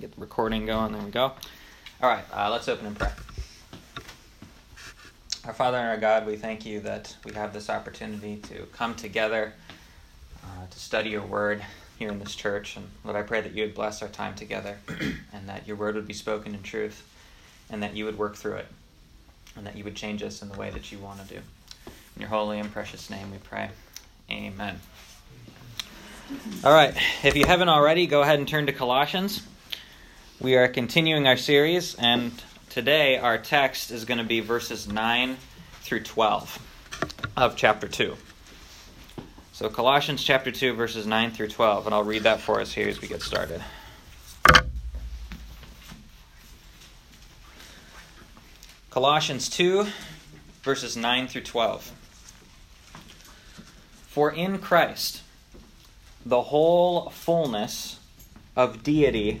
Get the recording going. There we go. All right, uh, let's open in prayer. Our Father and our God, we thank you that we have this opportunity to come together uh, to study your word here in this church. And Lord, I pray that you would bless our time together and that your word would be spoken in truth and that you would work through it and that you would change us in the way that you want to do. In your holy and precious name we pray. Amen. All right, if you haven't already, go ahead and turn to Colossians. We are continuing our series, and today our text is going to be verses 9 through 12 of chapter 2. So, Colossians chapter 2, verses 9 through 12, and I'll read that for us here as we get started. Colossians 2, verses 9 through 12. For in Christ the whole fullness of deity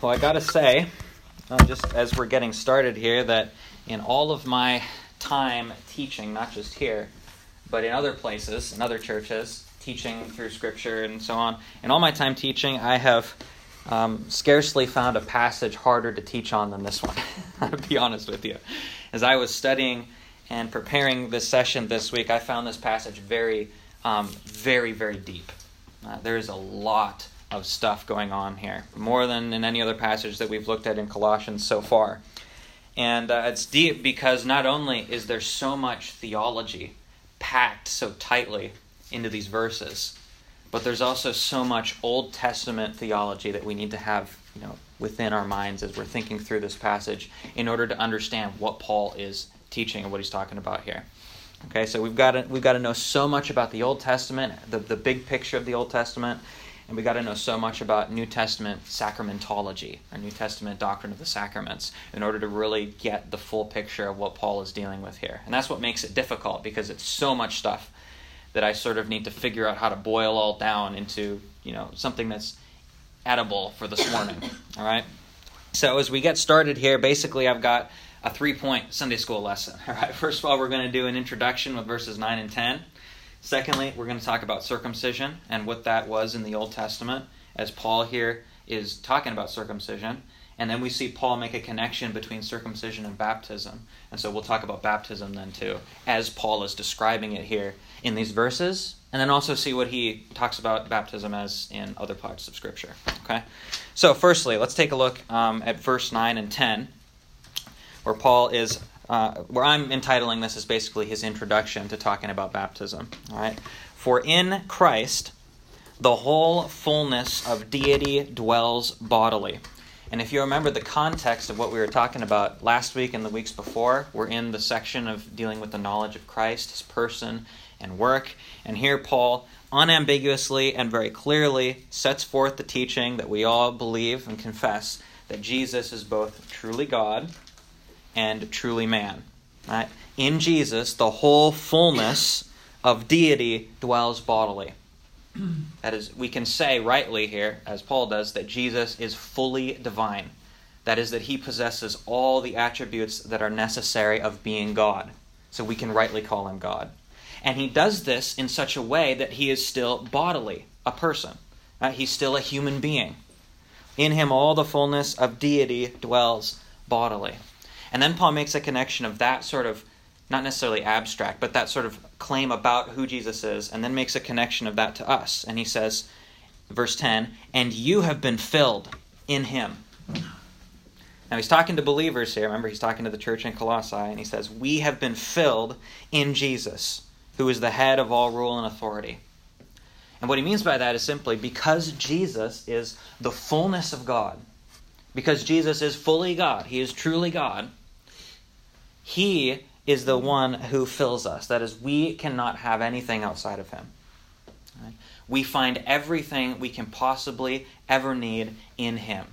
Well, I gotta say, uh, just as we're getting started here, that in all of my time teaching, not just here, but in other places, in other churches, teaching through Scripture and so on, in all my time teaching, I have um, scarcely found a passage harder to teach on than this one, to be honest with you. As I was studying and preparing this session this week, I found this passage very, um, very, very deep. Uh, there is a lot of stuff going on here, more than in any other passage that we've looked at in Colossians so far. And uh, it's deep because not only is there so much theology packed so tightly into these verses, but there's also so much Old Testament theology that we need to have, you know, within our minds as we're thinking through this passage in order to understand what Paul is teaching and what he's talking about here. Okay, so we've got to, we've got to know so much about the Old Testament, the, the big picture of the Old Testament, and we got to know so much about New Testament sacramentology or New Testament doctrine of the sacraments in order to really get the full picture of what Paul is dealing with here. And that's what makes it difficult because it's so much stuff that I sort of need to figure out how to boil all down into, you know, something that's edible for this morning. all right? So as we get started here, basically I've got a three-point Sunday school lesson. All right. First of all, we're going to do an introduction with verses 9 and 10. Secondly, we're going to talk about circumcision and what that was in the Old Testament, as Paul here is talking about circumcision. And then we see Paul make a connection between circumcision and baptism. And so we'll talk about baptism then too, as Paul is describing it here in these verses. And then also see what he talks about baptism as in other parts of Scripture. Okay? So, firstly, let's take a look um, at verse 9 and 10, where Paul is uh, where I'm entitling this is basically his introduction to talking about baptism. All right, for in Christ the whole fullness of deity dwells bodily. And if you remember the context of what we were talking about last week and the weeks before, we're in the section of dealing with the knowledge of Christ, his person and work. And here Paul unambiguously and very clearly sets forth the teaching that we all believe and confess that Jesus is both truly God and truly man. Right? In Jesus, the whole fullness of deity dwells bodily. That is, we can say rightly here, as Paul does, that Jesus is fully divine. That is, that he possesses all the attributes that are necessary of being God. So we can rightly call him God. And he does this in such a way that he is still bodily, a person. Right? He's still a human being. In him, all the fullness of deity dwells bodily. And then Paul makes a connection of that sort of, not necessarily abstract, but that sort of claim about who Jesus is, and then makes a connection of that to us. And he says, verse 10, and you have been filled in him. Now he's talking to believers here. Remember, he's talking to the church in Colossae, and he says, We have been filled in Jesus, who is the head of all rule and authority. And what he means by that is simply because Jesus is the fullness of God, because Jesus is fully God, he is truly God, he is the one who fills us. That is, we cannot have anything outside of Him. We find everything we can possibly ever need in Him.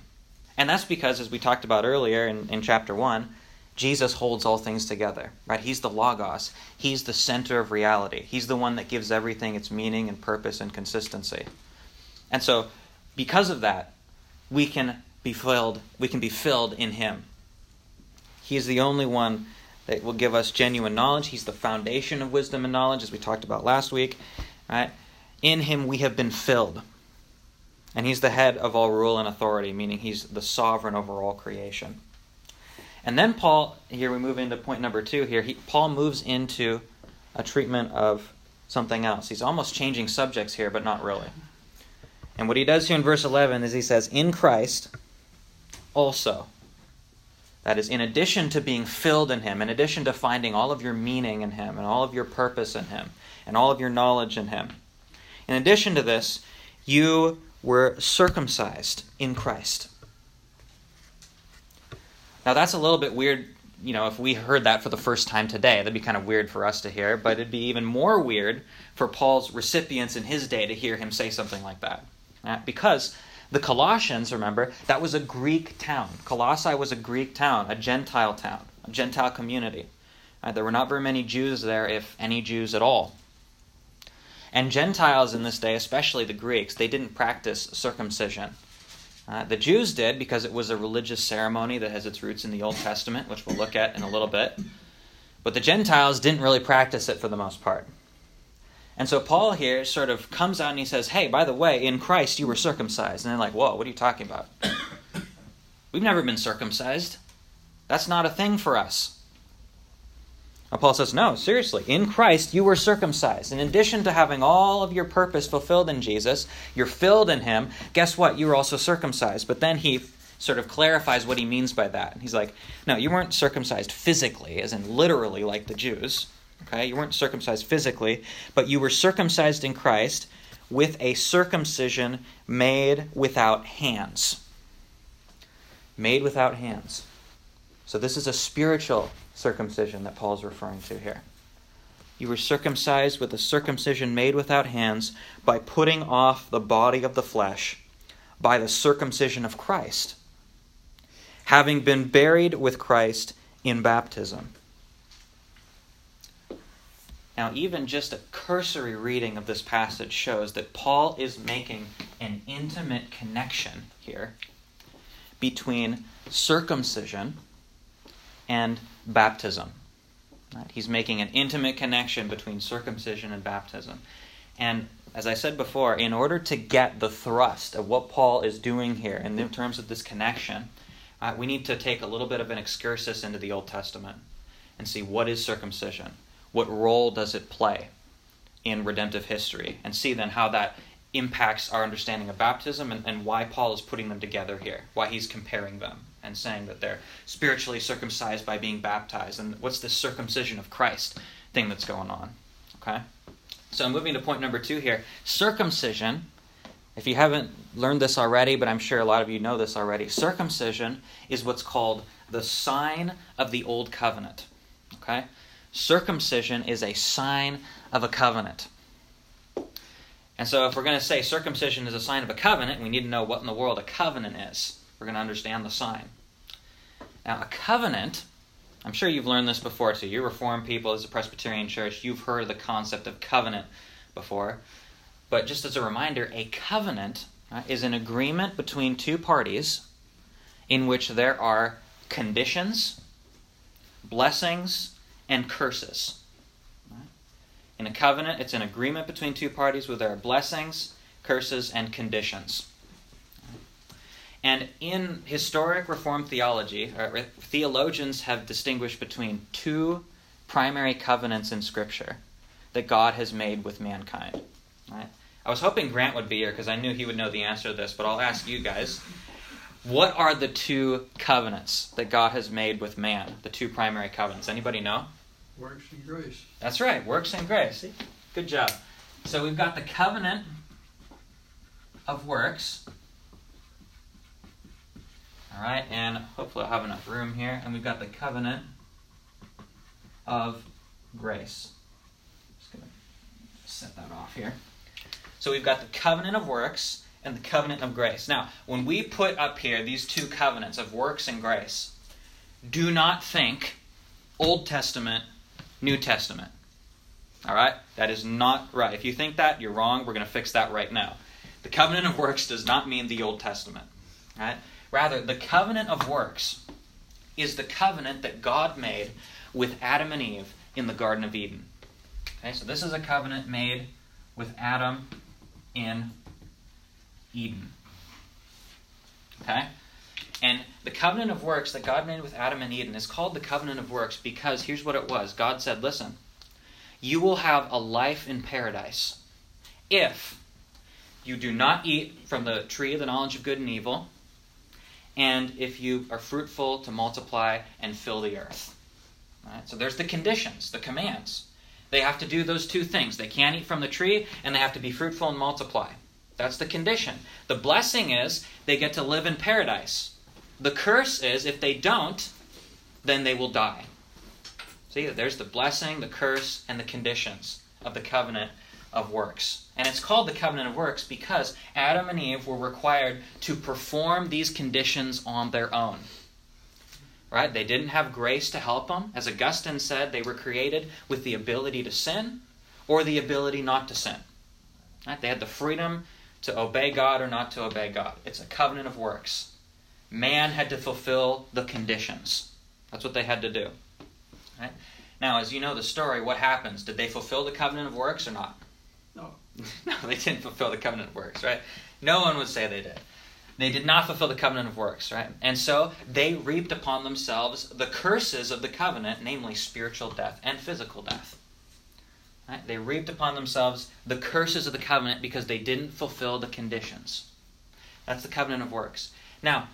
And that's because, as we talked about earlier in, in chapter 1, Jesus holds all things together, right? He's the Logos. He's the center of reality. He's the one that gives everything its meaning and purpose and consistency. And so, because of that, we can be filled, we can be filled in him. He is the only one that will give us genuine knowledge. He's the foundation of wisdom and knowledge, as we talked about last week. Right? In him we have been filled. And he's the head of all rule and authority, meaning he's the sovereign over all creation. And then Paul, here we move into point number two here. He, Paul moves into a treatment of something else. He's almost changing subjects here, but not really. And what he does here in verse 11 is he says, In Christ also. That is, in addition to being filled in Him, in addition to finding all of your meaning in Him, and all of your purpose in Him, and all of your knowledge in Him, in addition to this, you were circumcised in Christ. Now, that's a little bit weird, you know, if we heard that for the first time today. That'd be kind of weird for us to hear, but it'd be even more weird for Paul's recipients in his day to hear him say something like that. Because the Colossians, remember, that was a Greek town. Colossae was a Greek town, a Gentile town, a Gentile community. Uh, there were not very many Jews there, if any Jews at all. And Gentiles in this day, especially the Greeks, they didn't practice circumcision. Uh, the Jews did because it was a religious ceremony that has its roots in the Old Testament, which we'll look at in a little bit. But the Gentiles didn't really practice it for the most part. And so Paul here sort of comes out and he says, Hey, by the way, in Christ you were circumcised. And they're like, Whoa, what are you talking about? We've never been circumcised. That's not a thing for us. And Paul says, No, seriously, in Christ you were circumcised. In addition to having all of your purpose fulfilled in Jesus, you're filled in Him. Guess what? You were also circumcised. But then he sort of clarifies what he means by that. He's like, No, you weren't circumcised physically, as in literally like the Jews. Okay? You weren't circumcised physically, but you were circumcised in Christ with a circumcision made without hands. Made without hands. So this is a spiritual circumcision that Paul's referring to here. You were circumcised with a circumcision made without hands by putting off the body of the flesh by the circumcision of Christ, having been buried with Christ in baptism. Now, even just a cursory reading of this passage shows that Paul is making an intimate connection here between circumcision and baptism. He's making an intimate connection between circumcision and baptism. And as I said before, in order to get the thrust of what Paul is doing here in terms of this connection, uh, we need to take a little bit of an excursus into the Old Testament and see what is circumcision? What role does it play in redemptive history? And see then how that impacts our understanding of baptism and, and why Paul is putting them together here, why he's comparing them and saying that they're spiritually circumcised by being baptized. And what's this circumcision of Christ thing that's going on? Okay? So moving to point number two here. Circumcision, if you haven't learned this already, but I'm sure a lot of you know this already, circumcision is what's called the sign of the old covenant. Okay? Circumcision is a sign of a covenant. And so, if we're going to say circumcision is a sign of a covenant, we need to know what in the world a covenant is. We're going to understand the sign. Now, a covenant, I'm sure you've learned this before too. You Reformed people, as a Presbyterian church, you've heard the concept of covenant before. But just as a reminder, a covenant right, is an agreement between two parties in which there are conditions, blessings, and curses. In a covenant, it's an agreement between two parties where there are blessings, curses, and conditions. And in historic Reformed theology, uh, theologians have distinguished between two primary covenants in Scripture that God has made with mankind. Right? I was hoping Grant would be here because I knew he would know the answer to this, but I'll ask you guys. What are the two covenants that God has made with man? The two primary covenants. Anybody know? Works and grace. That's right, works and grace. Good job. So we've got the covenant of works, all right, and hopefully I'll have enough room here. And we've got the covenant of grace. Just going to set that off here. So we've got the covenant of works and the covenant of grace. Now, when we put up here these two covenants of works and grace, do not think Old Testament, New Testament. All right? That is not right. If you think that, you're wrong. We're going to fix that right now. The covenant of works does not mean the Old Testament. Right? Rather, the covenant of works is the covenant that God made with Adam and Eve in the Garden of Eden. Okay, so this is a covenant made with Adam in Eden. Okay? And the covenant of works that God made with Adam and Eden is called the covenant of works because here's what it was God said, listen, you will have a life in paradise if you do not eat from the tree of the knowledge of good and evil, and if you are fruitful to multiply and fill the earth. Right? So there's the conditions, the commands. They have to do those two things. They can't eat from the tree, and they have to be fruitful and multiply. That's the condition. The blessing is they get to live in paradise. The curse is if they don't, then they will die. See, there's the blessing, the curse, and the conditions of the covenant of works. And it's called the covenant of works because Adam and Eve were required to perform these conditions on their own. Right? They didn't have grace to help them. As Augustine said, they were created with the ability to sin or the ability not to sin. Right? They had the freedom to obey God or not to obey God. It's a covenant of works. Man had to fulfill the conditions. That's what they had to do. Right? Now, as you know the story, what happens? Did they fulfill the covenant of works or not? No. no, they didn't fulfill the covenant of works, right? No one would say they did. They did not fulfill the covenant of works, right? And so they reaped upon themselves the curses of the covenant, namely spiritual death and physical death. Right? They reaped upon themselves the curses of the covenant because they didn't fulfill the conditions. That's the covenant of works. Now,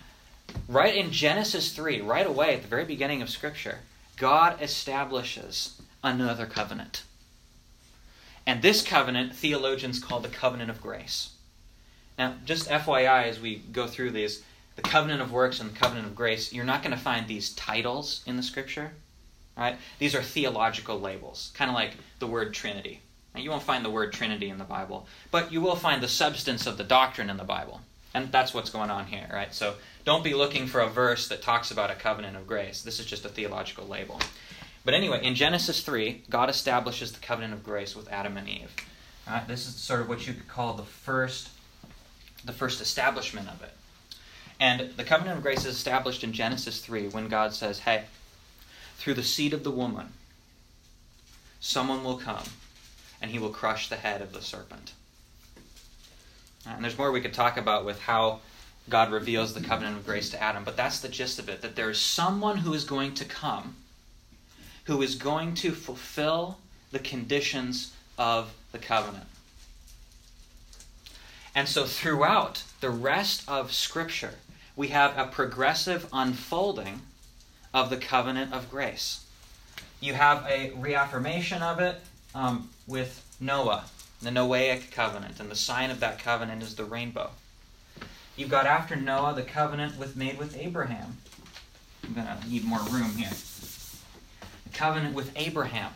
right in Genesis 3, right away at the very beginning of Scripture, God establishes another covenant. And this covenant, theologians call the covenant of grace. Now, just FYI, as we go through these, the covenant of works and the covenant of grace, you're not going to find these titles in the Scripture. Right? These are theological labels, kind of like the word Trinity. Now, you won't find the word Trinity in the Bible, but you will find the substance of the doctrine in the Bible. And that's what's going on here, right? So don't be looking for a verse that talks about a covenant of grace. This is just a theological label. But anyway, in Genesis 3, God establishes the covenant of grace with Adam and Eve. Right? This is sort of what you could call the first, the first establishment of it. And the covenant of grace is established in Genesis 3 when God says, Hey, through the seed of the woman, someone will come and he will crush the head of the serpent. And there's more we could talk about with how God reveals the covenant of grace to Adam, but that's the gist of it that there is someone who is going to come who is going to fulfill the conditions of the covenant. And so throughout the rest of Scripture, we have a progressive unfolding of the covenant of grace. You have a reaffirmation of it um, with Noah, the Noahic covenant, and the sign of that covenant is the rainbow. You've got after Noah the covenant with made with Abraham. I'm gonna need more room here. The covenant with Abraham.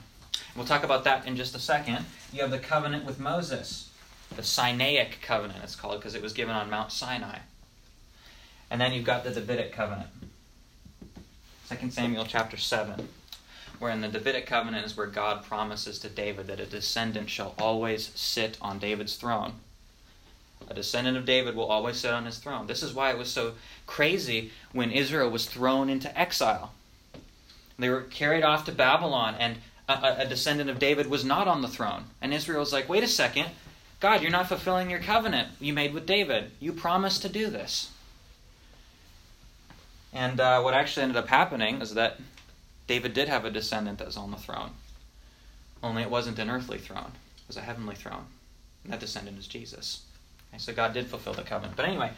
We'll talk about that in just a second. You have the covenant with Moses, the Sinaitic covenant, it's called, because it was given on Mount Sinai. And then you've got the Davidic covenant. 2 Samuel chapter 7, where in the Davidic covenant is where God promises to David that a descendant shall always sit on David's throne. A descendant of David will always sit on his throne. This is why it was so crazy when Israel was thrown into exile. They were carried off to Babylon, and a, a descendant of David was not on the throne. And Israel was like, wait a second, God, you're not fulfilling your covenant you made with David. You promised to do this. And uh, what actually ended up happening is that David did have a descendant that was on the throne. Only it wasn't an earthly throne, it was a heavenly throne. And that descendant is Jesus. Okay, so God did fulfill the covenant. But anyway,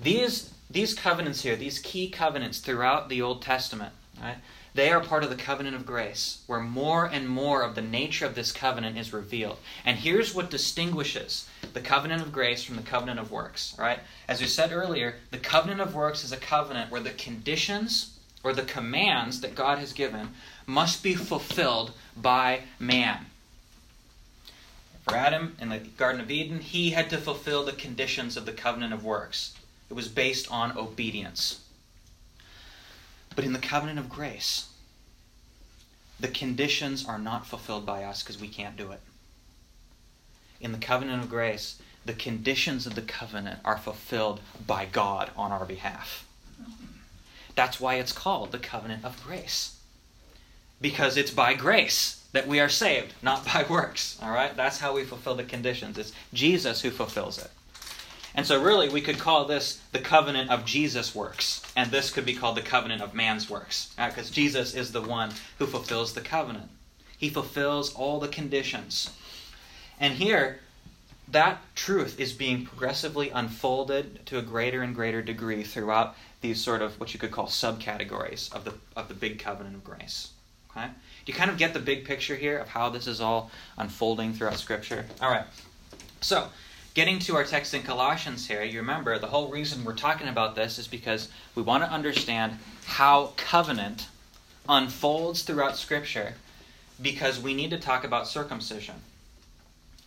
these, these covenants here, these key covenants throughout the Old Testament, right, they are part of the covenant of grace, where more and more of the nature of this covenant is revealed. And here's what distinguishes the covenant of grace from the covenant of works. Right? As we said earlier, the covenant of works is a covenant where the conditions or the commands that God has given must be fulfilled by man. For Adam in the Garden of Eden, he had to fulfill the conditions of the covenant of works. It was based on obedience. But in the covenant of grace, the conditions are not fulfilled by us because we can't do it. In the covenant of grace, the conditions of the covenant are fulfilled by God on our behalf. That's why it's called the covenant of grace. Because it's by grace that we are saved, not by works. All right? That's how we fulfill the conditions. It's Jesus who fulfills it. And so, really, we could call this the covenant of Jesus' works, and this could be called the covenant of man's works, because right? Jesus is the one who fulfills the covenant. He fulfills all the conditions. And here, that truth is being progressively unfolded to a greater and greater degree throughout these sort of what you could call subcategories of the of the big covenant of grace. Okay? Do you kind of get the big picture here of how this is all unfolding throughout Scripture? All right. So, getting to our text in Colossians here, you remember the whole reason we're talking about this is because we want to understand how covenant unfolds throughout Scripture because we need to talk about circumcision.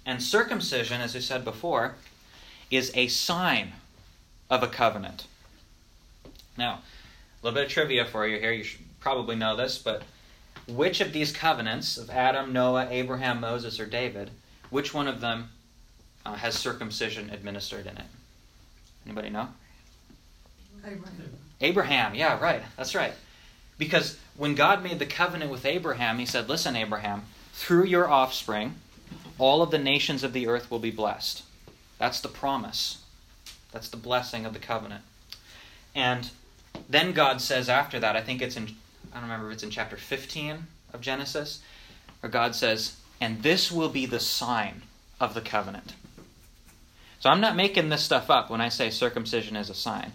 And circumcision, as I said before, is a sign of a covenant. Now, a little bit of trivia for you here. You should probably know this, but which of these covenants of Adam, Noah, Abraham, Moses, or David, which one of them uh, has circumcision administered in it? Anybody know? Abraham. Abraham, yeah, right. That's right. Because when God made the covenant with Abraham, he said, Listen, Abraham, through your offspring, all of the nations of the earth will be blessed. That's the promise. That's the blessing of the covenant. And then God says after that, I think it's in, I don't remember if it's in chapter 15 of Genesis, where God says, and this will be the sign of the covenant. So I'm not making this stuff up when I say circumcision is a sign.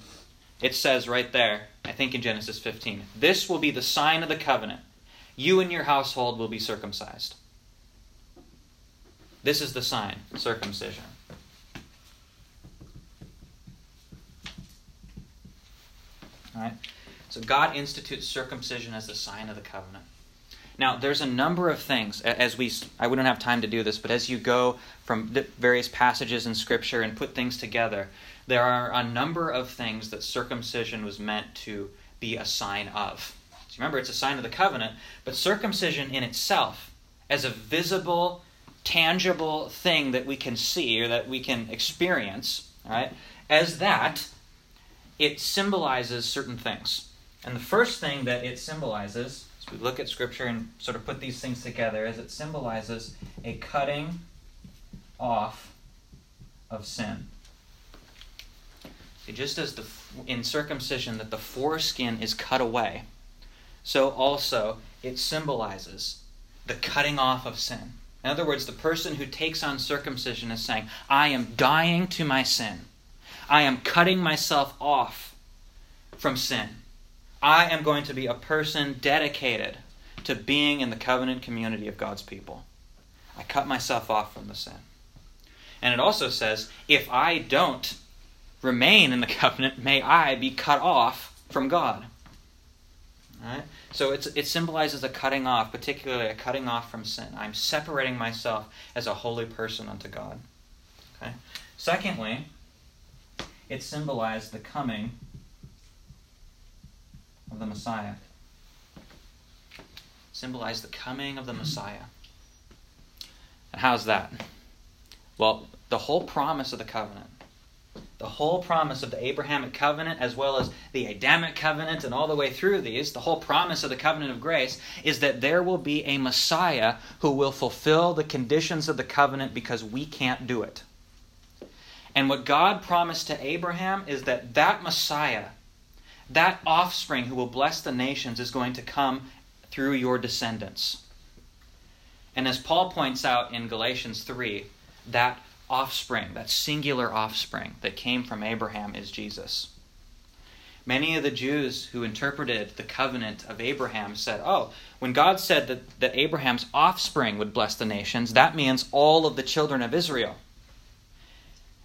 It says right there, I think in Genesis 15, this will be the sign of the covenant. You and your household will be circumcised. This is the sign, circumcision. All right? So God institutes circumcision as the sign of the covenant. Now, there's a number of things as we I wouldn't have time to do this, but as you go from various passages in scripture and put things together, there are a number of things that circumcision was meant to be a sign of. So remember, it's a sign of the covenant, but circumcision in itself, as a visible tangible thing that we can see or that we can experience, right? As that, it symbolizes certain things. And the first thing that it symbolizes, we look at Scripture and sort of put these things together, is it symbolizes a cutting off of sin. See, just as the in circumcision that the foreskin is cut away, so also it symbolizes the cutting off of sin. In other words, the person who takes on circumcision is saying, I am dying to my sin. I am cutting myself off from sin. I am going to be a person dedicated to being in the covenant community of God's people. I cut myself off from the sin. And it also says, if I don't remain in the covenant, may I be cut off from God. Right? So it symbolizes a cutting off, particularly a cutting off from sin. I'm separating myself as a holy person unto God. Okay. Secondly, it symbolized the coming of the Messiah. Symbolized the coming of the Messiah. And how's that? Well, the whole promise of the covenant the whole promise of the Abrahamic covenant, as well as the Adamic covenant, and all the way through these, the whole promise of the covenant of grace, is that there will be a Messiah who will fulfill the conditions of the covenant because we can't do it. And what God promised to Abraham is that that Messiah, that offspring who will bless the nations, is going to come through your descendants. And as Paul points out in Galatians 3, that offspring, that singular offspring that came from Abraham is Jesus. Many of the Jews who interpreted the covenant of Abraham said, oh, when God said that, that Abraham's offspring would bless the nations, that means all of the children of Israel.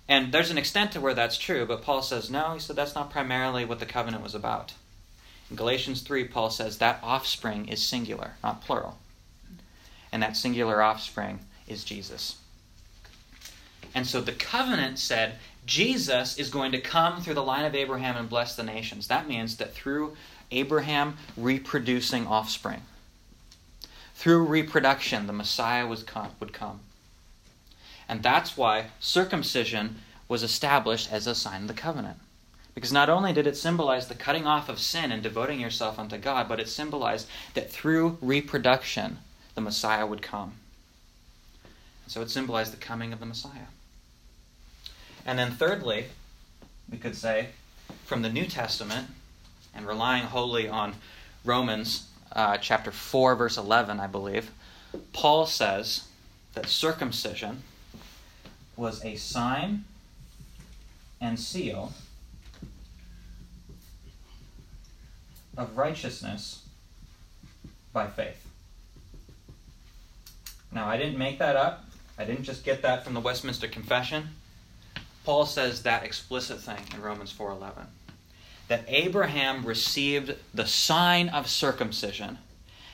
And there's an extent to where that's true, but Paul says, no, he said that's not primarily what the covenant was about. In Galatians 3, Paul says that offspring is singular, not plural. And that singular offspring is Jesus. And so the covenant said Jesus is going to come through the line of Abraham and bless the nations. That means that through Abraham reproducing offspring, through reproduction, the Messiah was would come. And that's why circumcision was established as a sign of the covenant. Because not only did it symbolize the cutting off of sin and devoting yourself unto God, but it symbolized that through reproduction, the Messiah would come. So it symbolized the coming of the Messiah. And then, thirdly, we could say from the New Testament, and relying wholly on Romans uh, chapter 4, verse 11, I believe, Paul says that circumcision was a sign and seal of righteousness by faith. Now, I didn't make that up. I didn't just get that from the Westminster Confession. Paul says that explicit thing in Romans 4:11 that Abraham received the sign of circumcision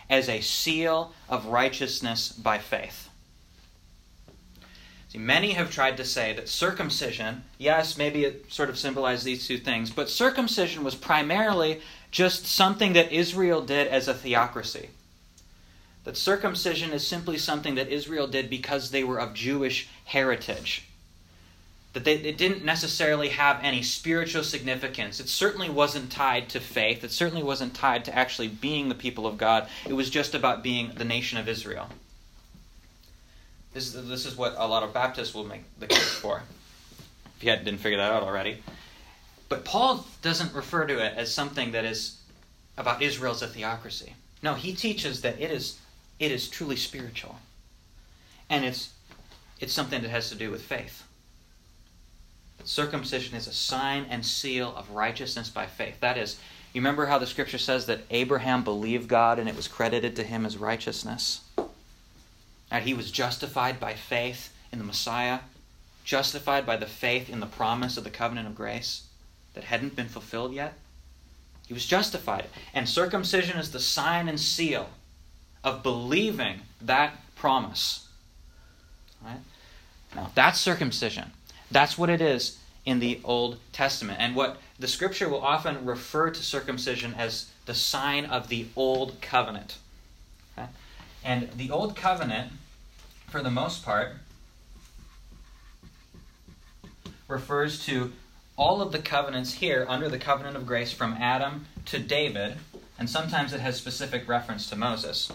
as a seal of righteousness by faith. See, many have tried to say that circumcision, yes, maybe it sort of symbolized these two things, but circumcision was primarily just something that Israel did as a theocracy. That circumcision is simply something that Israel did because they were of Jewish heritage that they, it didn't necessarily have any spiritual significance. It certainly wasn't tied to faith. It certainly wasn't tied to actually being the people of God. It was just about being the nation of Israel. This, this is what a lot of Baptists will make the case for, if you didn't figure that out already. But Paul doesn't refer to it as something that is about Israel as a theocracy. No, he teaches that it is, it is truly spiritual. And it's, it's something that has to do with faith. Circumcision is a sign and seal of righteousness by faith. That is, you remember how the scripture says that Abraham believed God and it was credited to him as righteousness? That he was justified by faith in the Messiah, justified by the faith in the promise of the covenant of grace that hadn't been fulfilled yet. He was justified. And circumcision is the sign and seal of believing that promise. Right? Now, that's circumcision. That's what it is in the Old Testament. And what the scripture will often refer to circumcision as the sign of the Old Covenant. Okay? And the Old Covenant, for the most part, refers to all of the covenants here under the covenant of grace from Adam to David, and sometimes it has specific reference to Moses,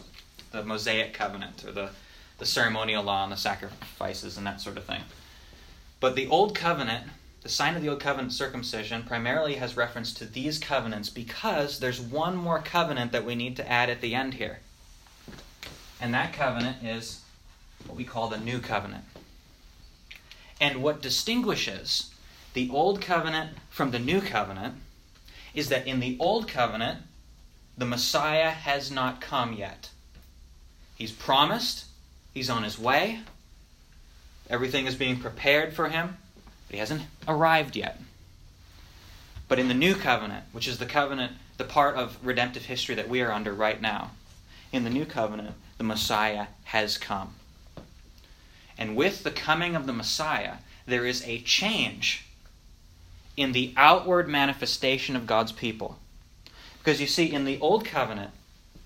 the Mosaic covenant, or the, the ceremonial law and the sacrifices and that sort of thing. But the Old Covenant, the sign of the Old Covenant circumcision, primarily has reference to these covenants because there's one more covenant that we need to add at the end here. And that covenant is what we call the New Covenant. And what distinguishes the Old Covenant from the New Covenant is that in the Old Covenant, the Messiah has not come yet. He's promised, he's on his way, Everything is being prepared for him, but he hasn't arrived yet. But in the new covenant, which is the covenant, the part of redemptive history that we are under right now, in the new covenant, the Messiah has come. And with the coming of the Messiah, there is a change in the outward manifestation of God's people. Because you see, in the Old Covenant,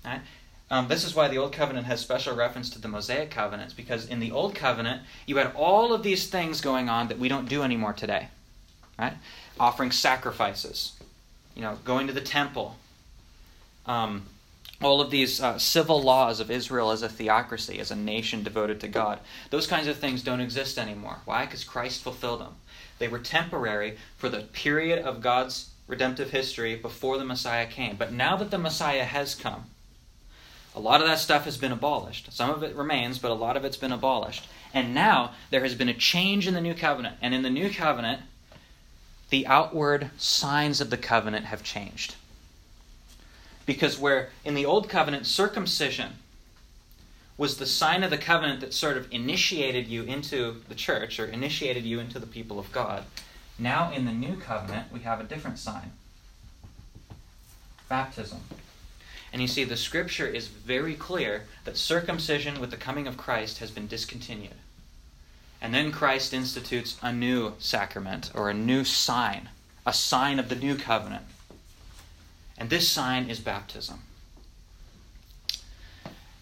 right, um, this is why the Old Covenant has special reference to the Mosaic covenants, because in the Old Covenant, you had all of these things going on that we don't do anymore today. Right? Offering sacrifices, you know, going to the temple, um, all of these uh, civil laws of Israel as a theocracy, as a nation devoted to God. Those kinds of things don't exist anymore. Why? Because Christ fulfilled them. They were temporary for the period of God's redemptive history before the Messiah came. But now that the Messiah has come, a lot of that stuff has been abolished. Some of it remains, but a lot of it's been abolished. And now there has been a change in the new covenant. And in the new covenant, the outward signs of the covenant have changed. Because where in the old covenant, circumcision was the sign of the covenant that sort of initiated you into the church or initiated you into the people of God, now in the new covenant, we have a different sign baptism. And you see, the scripture is very clear that circumcision with the coming of Christ has been discontinued. And then Christ institutes a new sacrament or a new sign, a sign of the new covenant. And this sign is baptism.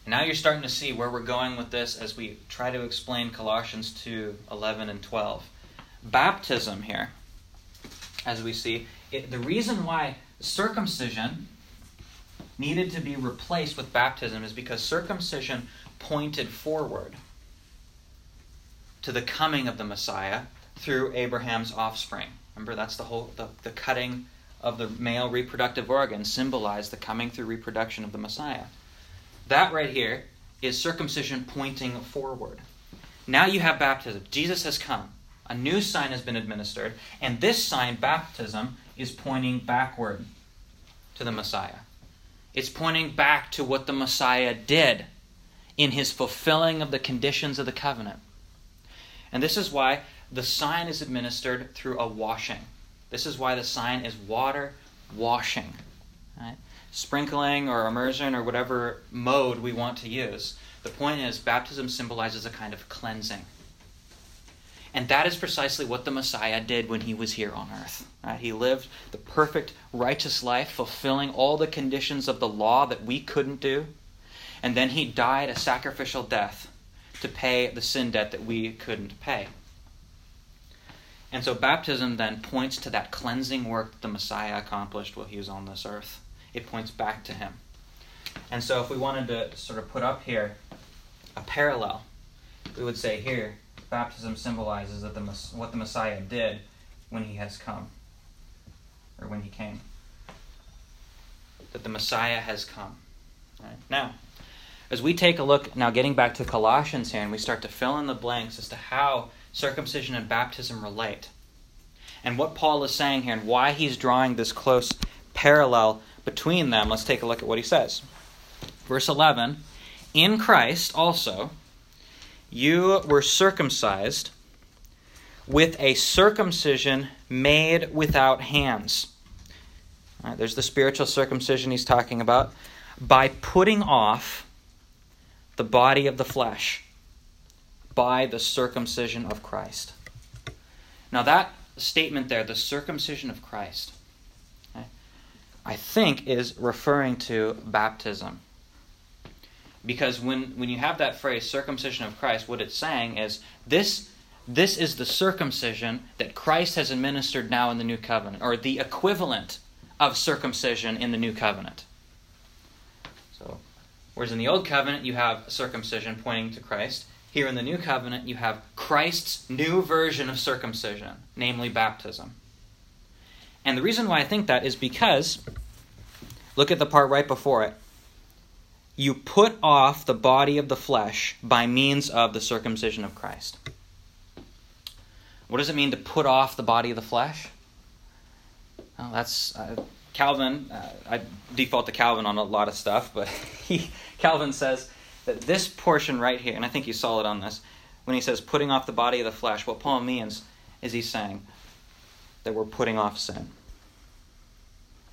Now you're starting to see where we're going with this as we try to explain Colossians 2 11 and 12. Baptism here, as we see, it, the reason why circumcision needed to be replaced with baptism is because circumcision pointed forward to the coming of the Messiah through Abraham's offspring. Remember, that's the whole the, the cutting of the male reproductive organ symbolized the coming through reproduction of the Messiah. That right here is circumcision pointing forward. Now you have baptism. Jesus has come. A new sign has been administered, and this sign, baptism, is pointing backward to the Messiah. It's pointing back to what the Messiah did in his fulfilling of the conditions of the covenant. And this is why the sign is administered through a washing. This is why the sign is water washing. Right? Sprinkling or immersion or whatever mode we want to use. The point is, baptism symbolizes a kind of cleansing. And that is precisely what the Messiah did when he was here on earth. Right? He lived the perfect, righteous life, fulfilling all the conditions of the law that we couldn't do. And then he died a sacrificial death to pay the sin debt that we couldn't pay. And so baptism then points to that cleansing work that the Messiah accomplished while he was on this earth. It points back to him. And so if we wanted to sort of put up here a parallel, we would say here, baptism symbolizes that the, what the Messiah did when he has come, or when he came. That the Messiah has come. Right? Now, as we take a look, now getting back to Colossians here, and we start to fill in the blanks as to how circumcision and baptism relate, and what Paul is saying here, and why he's drawing this close parallel between them, let's take a look at what he says. Verse 11 In Christ also, you were circumcised with a circumcision made without hands. Right, there's the spiritual circumcision he's talking about. By putting off the body of the flesh by the circumcision of Christ. Now, that statement there, the circumcision of Christ, okay, I think is referring to baptism. Because when, when you have that phrase, circumcision of Christ, what it's saying is this, this is the circumcision that Christ has administered now in the new covenant, or the equivalent of circumcision in the new covenant. So, Whereas in the Old Covenant, you have circumcision pointing to Christ. Here in the New Covenant, you have Christ's new version of circumcision, namely baptism. And the reason why I think that is because, look at the part right before it. You put off the body of the flesh by means of the circumcision of Christ. What does it mean to put off the body of the flesh? Well, that's uh, Calvin, uh, I default to Calvin on a lot of stuff, but he, Calvin says that this portion right here, and I think you saw it on this, when he says putting off the body of the flesh, what Paul means is he's saying that we're putting off sin.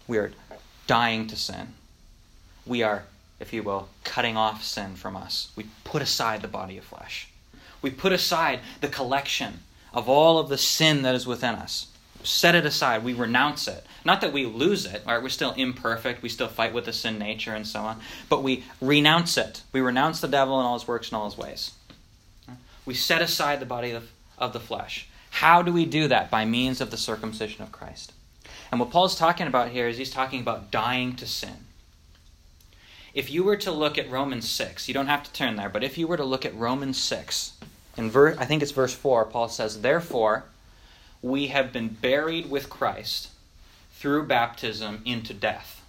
We are dying to sin. We are, if you will, cutting off sin from us. We put aside the body of flesh. We put aside the collection of all of the sin that is within us set it aside. We renounce it. Not that we lose it, right? We're still imperfect. We still fight with the sin nature and so on. But we renounce it. We renounce the devil and all his works and all his ways. We set aside the body of, of the flesh. How do we do that? By means of the circumcision of Christ. And what Paul's talking about here is he's talking about dying to sin. If you were to look at Romans 6, you don't have to turn there, but if you were to look at Romans 6, in ver- I think it's verse 4, Paul says, Therefore, we have been buried with Christ through baptism into death.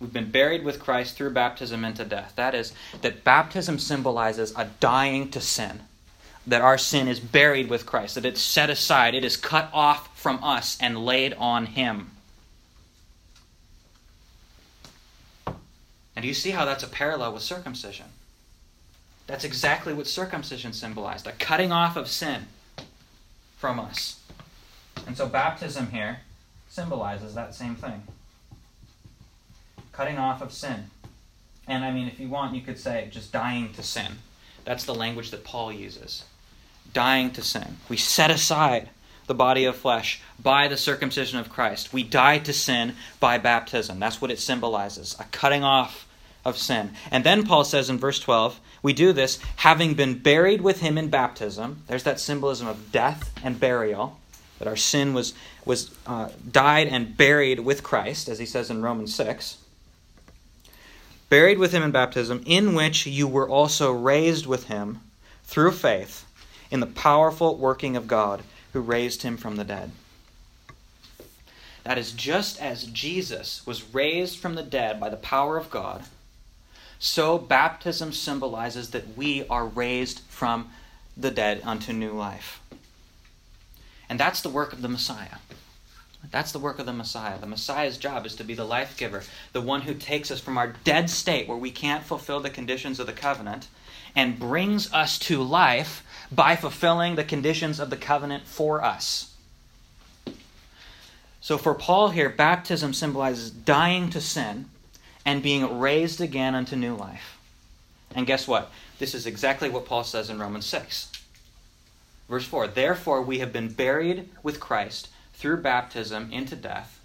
We've been buried with Christ through baptism into death. That is, that baptism symbolizes a dying to sin. That our sin is buried with Christ, that it's set aside, it is cut off from us and laid on Him. And do you see how that's a parallel with circumcision? That's exactly what circumcision symbolized a cutting off of sin from us. And so baptism here symbolizes that same thing cutting off of sin. And I mean, if you want, you could say just dying to sin. That's the language that Paul uses. Dying to sin. We set aside the body of flesh by the circumcision of Christ. We die to sin by baptism. That's what it symbolizes a cutting off of sin. And then Paul says in verse 12, we do this having been buried with him in baptism. There's that symbolism of death and burial, that our sin was, was uh, died and buried with Christ, as he says in Romans 6. Buried with him in baptism, in which you were also raised with him through faith in the powerful working of God who raised him from the dead. That is just as Jesus was raised from the dead by the power of God so baptism symbolizes that we are raised from the dead unto new life. And that's the work of the Messiah. That's the work of the Messiah. The Messiah's job is to be the life giver, the one who takes us from our dead state where we can't fulfill the conditions of the covenant and brings us to life by fulfilling the conditions of the covenant for us. So for Paul here, baptism symbolizes dying to sin and being raised again unto new life. And guess what? This is exactly what Paul says in Romans 6. Verse 4 Therefore, we have been buried with Christ through baptism into death,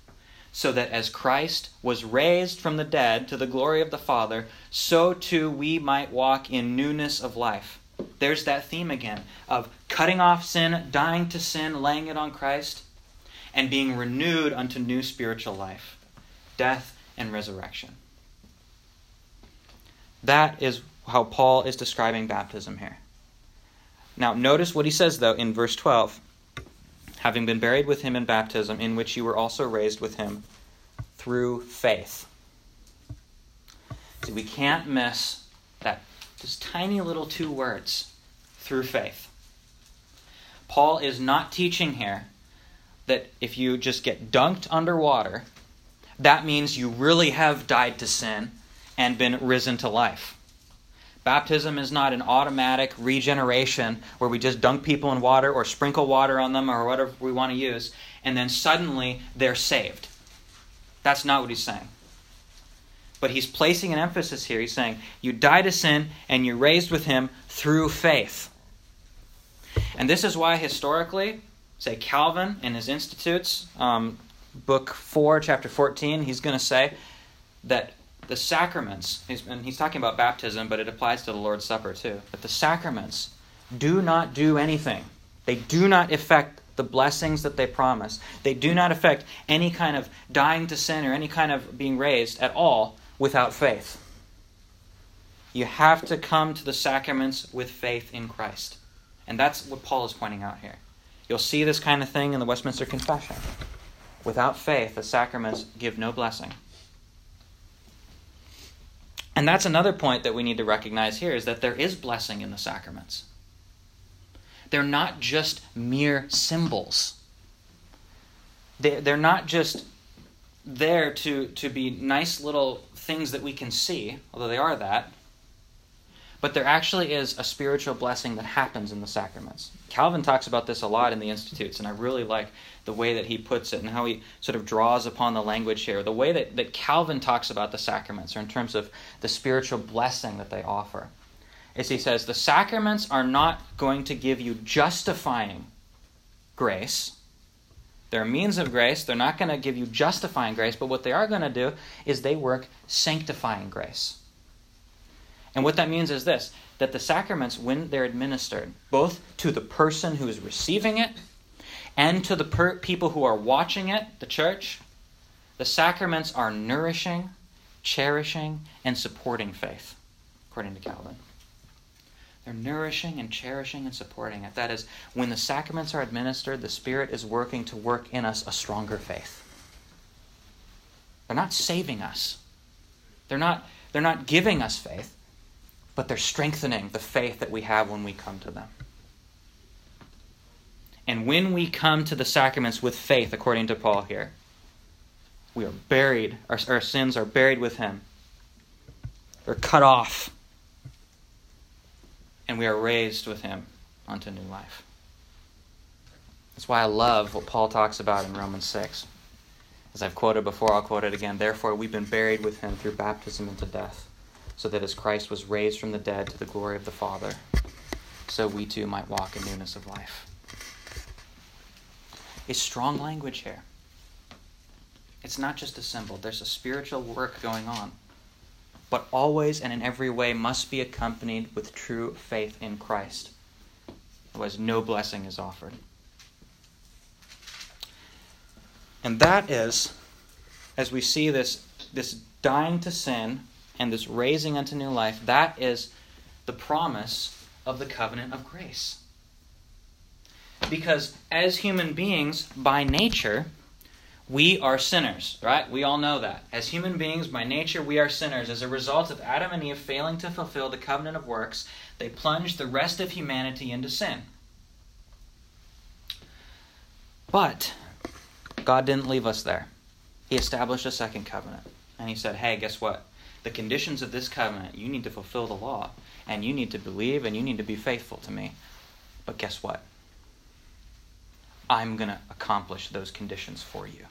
so that as Christ was raised from the dead to the glory of the Father, so too we might walk in newness of life. There's that theme again of cutting off sin, dying to sin, laying it on Christ, and being renewed unto new spiritual life, death and resurrection. That is how Paul is describing baptism here. Now, notice what he says, though, in verse 12 having been buried with him in baptism, in which you were also raised with him through faith. See, we can't miss that just tiny little two words through faith. Paul is not teaching here that if you just get dunked underwater, that means you really have died to sin and been risen to life. Baptism is not an automatic regeneration where we just dunk people in water or sprinkle water on them or whatever we want to use, and then suddenly they're saved. That's not what he's saying. But he's placing an emphasis here. He's saying, You die to sin and you're raised with him through faith. And this is why, historically, say Calvin in his Institutes, um, book 4, chapter 14, he's going to say that the sacraments, and he's talking about baptism, but it applies to the Lord's Supper too. But the sacraments do not do anything. They do not affect the blessings that they promise. They do not affect any kind of dying to sin or any kind of being raised at all without faith. You have to come to the sacraments with faith in Christ. And that's what Paul is pointing out here. You'll see this kind of thing in the Westminster Confession. Without faith, the sacraments give no blessing. And that's another point that we need to recognize here is that there is blessing in the sacraments. They're not just mere symbols. They're not just there to, to be nice little things that we can see, although they are that, but there actually is a spiritual blessing that happens in the sacraments. Calvin talks about this a lot in the Institutes, and I really like the way that he puts it and how he sort of draws upon the language here. The way that, that Calvin talks about the sacraments, or in terms of the spiritual blessing that they offer, is he says the sacraments are not going to give you justifying grace. They're a means of grace. They're not going to give you justifying grace, but what they are going to do is they work sanctifying grace. And what that means is this that the sacraments, when they're administered, both to the person who is receiving it and to the per- people who are watching it, the church, the sacraments are nourishing, cherishing, and supporting faith, according to Calvin. They're nourishing and cherishing and supporting it. That is, when the sacraments are administered, the Spirit is working to work in us a stronger faith. They're not saving us. They're not, they're not giving us faith but they're strengthening the faith that we have when we come to them. And when we come to the sacraments with faith, according to Paul here, we are buried, our, our sins are buried with him. They're cut off. And we are raised with him unto new life. That's why I love what Paul talks about in Romans 6. As I've quoted before, I'll quote it again. Therefore, we've been buried with him through baptism into death so that as Christ was raised from the dead to the glory of the Father, so we too might walk in newness of life. It's strong language here. It's not just a symbol, there's a spiritual work going on. But always and in every way must be accompanied with true faith in Christ. Otherwise, no blessing is offered. And that is, as we see this, this dying to sin and this raising unto new life, that is the promise of the covenant of grace. Because as human beings, by nature, we are sinners, right? We all know that. As human beings, by nature, we are sinners. As a result of Adam and Eve failing to fulfill the covenant of works, they plunged the rest of humanity into sin. But God didn't leave us there. He established a second covenant. And He said, hey, guess what? The conditions of this covenant, you need to fulfill the law, and you need to believe, and you need to be faithful to me. But guess what? I'm going to accomplish those conditions for you.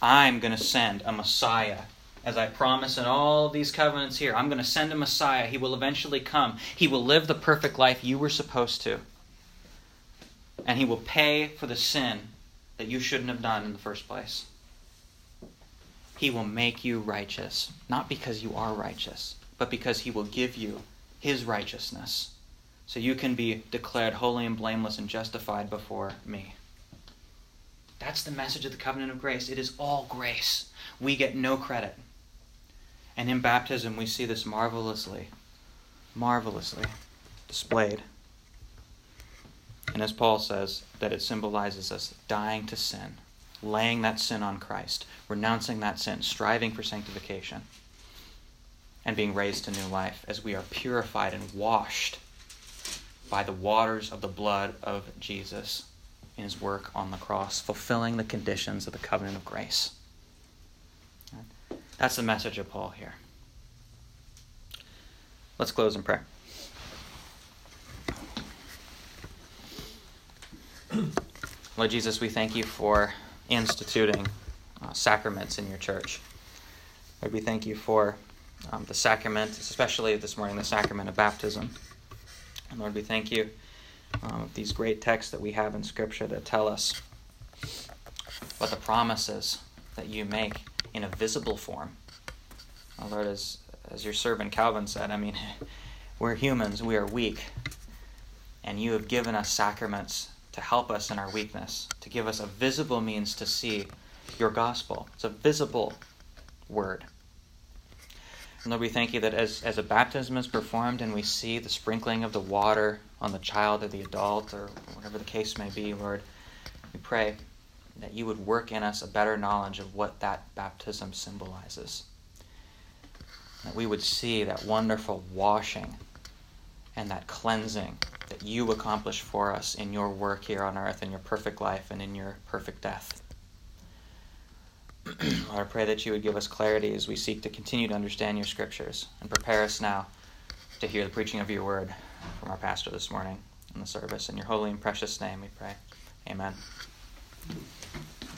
I'm going to send a Messiah. As I promise in all these covenants here, I'm going to send a Messiah. He will eventually come. He will live the perfect life you were supposed to. And he will pay for the sin that you shouldn't have done in the first place. He will make you righteous, not because you are righteous, but because he will give you his righteousness so you can be declared holy and blameless and justified before me. That's the message of the covenant of grace. It is all grace. We get no credit. And in baptism, we see this marvelously, marvelously displayed. And as Paul says, that it symbolizes us dying to sin, laying that sin on Christ, renouncing that sin, striving for sanctification, and being raised to new life as we are purified and washed by the waters of the blood of Jesus in his work on the cross, fulfilling the conditions of the covenant of grace. That's the message of Paul here. Let's close in prayer. Lord Jesus, we thank you for instituting uh, sacraments in your church. Lord, we thank you for um, the sacrament, especially this morning, the sacrament of baptism. And Lord, we thank you um, these great texts that we have in Scripture that tell us what the promises that you make in a visible form. Uh, Lord, as, as your servant Calvin said, I mean, we're humans, we are weak, and you have given us sacraments to help us in our weakness, to give us a visible means to see your gospel. It's a visible word. And Lord, we thank you that as, as a baptism is performed and we see the sprinkling of the water on the child or the adult or whatever the case may be, Lord, we pray that you would work in us a better knowledge of what that baptism symbolizes. That we would see that wonderful washing and that cleansing that you accomplish for us in your work here on earth, in your perfect life, and in your perfect death. Lord, I pray that you would give us clarity as we seek to continue to understand your scriptures and prepare us now to hear the preaching of your word from our pastor this morning in the service. In your holy and precious name we pray. Amen.